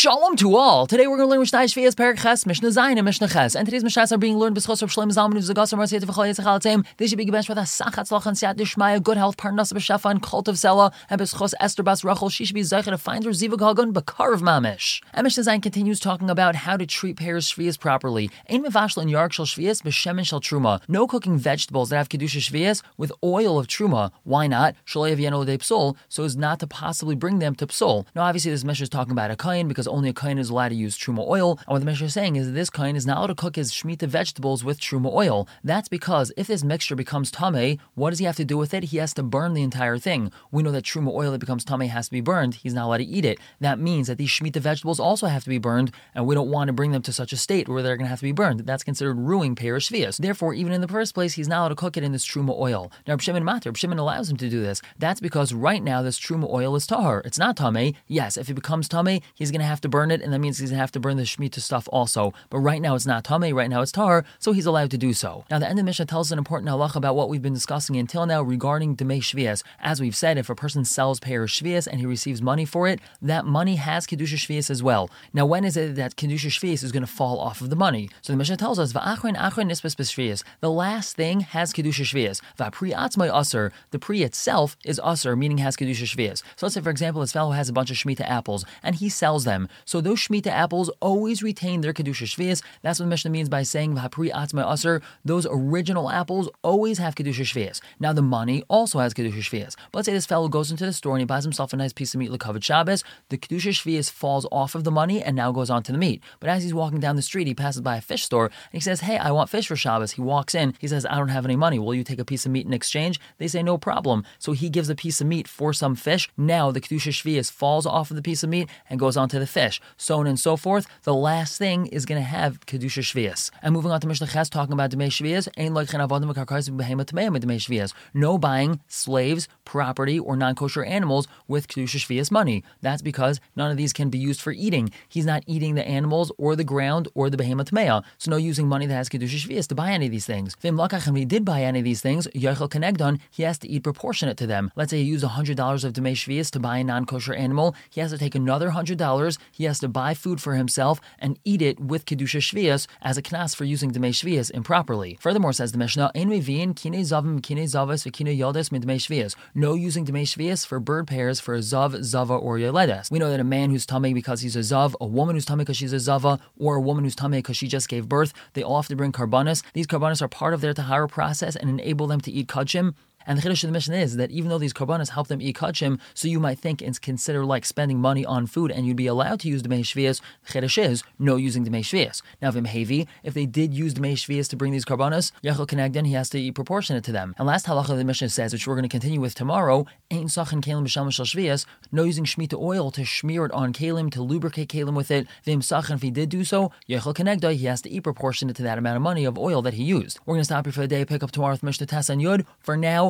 Shalom to all. Today we're going to learn Mishnah Shvias Perak Ches, Mishnah Zayin, and Mishnah Ches. And today's Mishnahs are being learned b'schos of Shlomo Zalman Uzagas Amar Seit V'chol Yitzchak Alatzim. They should be given with a Sachat Tzlach and Siyat Dishmaya, good health, Parnas B'Shafa, and Cult of Zela, and b'schos Esther Bas Rachel. She should be Zeicha to find her Ziva Gagon Bakar of Mamish. And Mishnah Zayin continues talking about how to treat pears Shvias properly. Ein Mevashel and Yark Shal Shvias B'Shemen Shal Truma. No cooking vegetables that have Kedusha Shvias with oil of Truma. Why not? Shalev Yeno De Psol, so as not to possibly bring them to Psol. Now obviously this Mishnah is talking about a kain because only a kain is allowed to use truma oil. And what the Mishnah is saying is that this kain is not allowed to cook his shmita vegetables with truma oil. That's because if this mixture becomes tame, what does he have to do with it? He has to burn the entire thing. We know that truma oil that becomes tame has to be burned. He's not allowed to eat it. That means that these shmita vegetables also have to be burned, and we don't want to bring them to such a state where they're going to have to be burned. That's considered ruining perish Therefore, even in the first place, he's not allowed to cook it in this truma oil. Now, Shimon Mater, Shimon allows him to do this. That's because right now this truma oil is tahar. It's not tame. Yes, if it becomes tame, he's going to have to burn it, and that means he's going to have to burn the Shemitah stuff also. But right now it's not Tame, right now it's Tar, so he's allowed to do so. Now, the end of Mishnah tells an important halach about what we've been discussing until now regarding Demei Shvias. As we've said, if a person sells Pear Shvias and he receives money for it, that money has Kedusha Shvias as well. Now, when is it that Kedusha Shvias is going to fall off of the money? So the Mishnah tells us, Va'achrin achrin nispas. The last thing has Kedusha Shvias. Va'pri atzmai usr. The pri itself is usr, meaning has Kedusha Shvias. So let's say, for example, this fellow has a bunch of Shemitah apples and he sells them. So those Shemitah apples always retain their Kedusha Shvias. That's what the Mishnah means by saying V'hapri Atzma Aser. Those original apples always have Kedusha Shvias. Now the money also has Kedusha Shvias. But let's say this fellow goes into the store and he buys himself a nice piece of meat Lekavod Shabbos. The Kedusha Shvias falls off of the money and now goes onto the meat. But as he's walking down the street, he passes by a fish store and he says, Hey, I want fish for Shabbos. He walks in. He says, I don't have any money. Will you take a piece of meat in exchange? They say, No problem. So he gives a piece of meat for some fish. Now the Kedusha Shvias falls off of the piece of meat and goes onto the fish. So on and so forth. The last thing is going to have kedusha shvias. And moving on to Mishnah Ches, talking about demei shvias, ein loichin avodim demei shvias. No buying slaves, property, or non-kosher animals with kedusha shvias money. That's because none of these can be used for eating. He's not eating the animals or the ground or the behema tamea. So no using money that has kedusha shvias to buy any of these things. And he did buy any of these things, yochel kenegdon, he has to eat proportionate to them. Let's say he used hundred dollars of demei shvias to buy a non-kosher animal. He has to take another hundred dollars. He has to buy food for himself and eat it with kedusha shvias as a knas for using demei shvias improperly. Furthermore, says the Mishnah, ein mevin kine zavim kine zavas v'kine yodes mit demei shvias. No using demei shvias for bird pairs for a zav, zava, or yoledes. We know that a man who's tummy because he's a zav, a woman who's tummy because she's a zava, or a woman who's tummy because she just gave birth, they all have to bring karbanis. These karbanis are part of their tahara process and enable them to eat kachim. And the chiddush of the Mishnah is that even though these karbanas help them eat kachim, so you might think it's considered like spending money on food, and you'd be allowed to use the shvias. Chiddush is no using the shvias. Now, vimhevi, if they did use the shvias to bring these karbanas, yachol kenegden, he has to eat proportionate to them. And last halacha the Mishnah says, which we're going to continue with tomorrow, ain't sachin kalim shvias, no using shmita oil to smear it on kalim to lubricate kalim with it. Vim sachin, if he did do so, yachol kenegda, he has to eat proportionate to that amount of money of oil that he used. We're going to stop here for the day. Pick up tomorrow with Mishnah Tess and Yud. For now,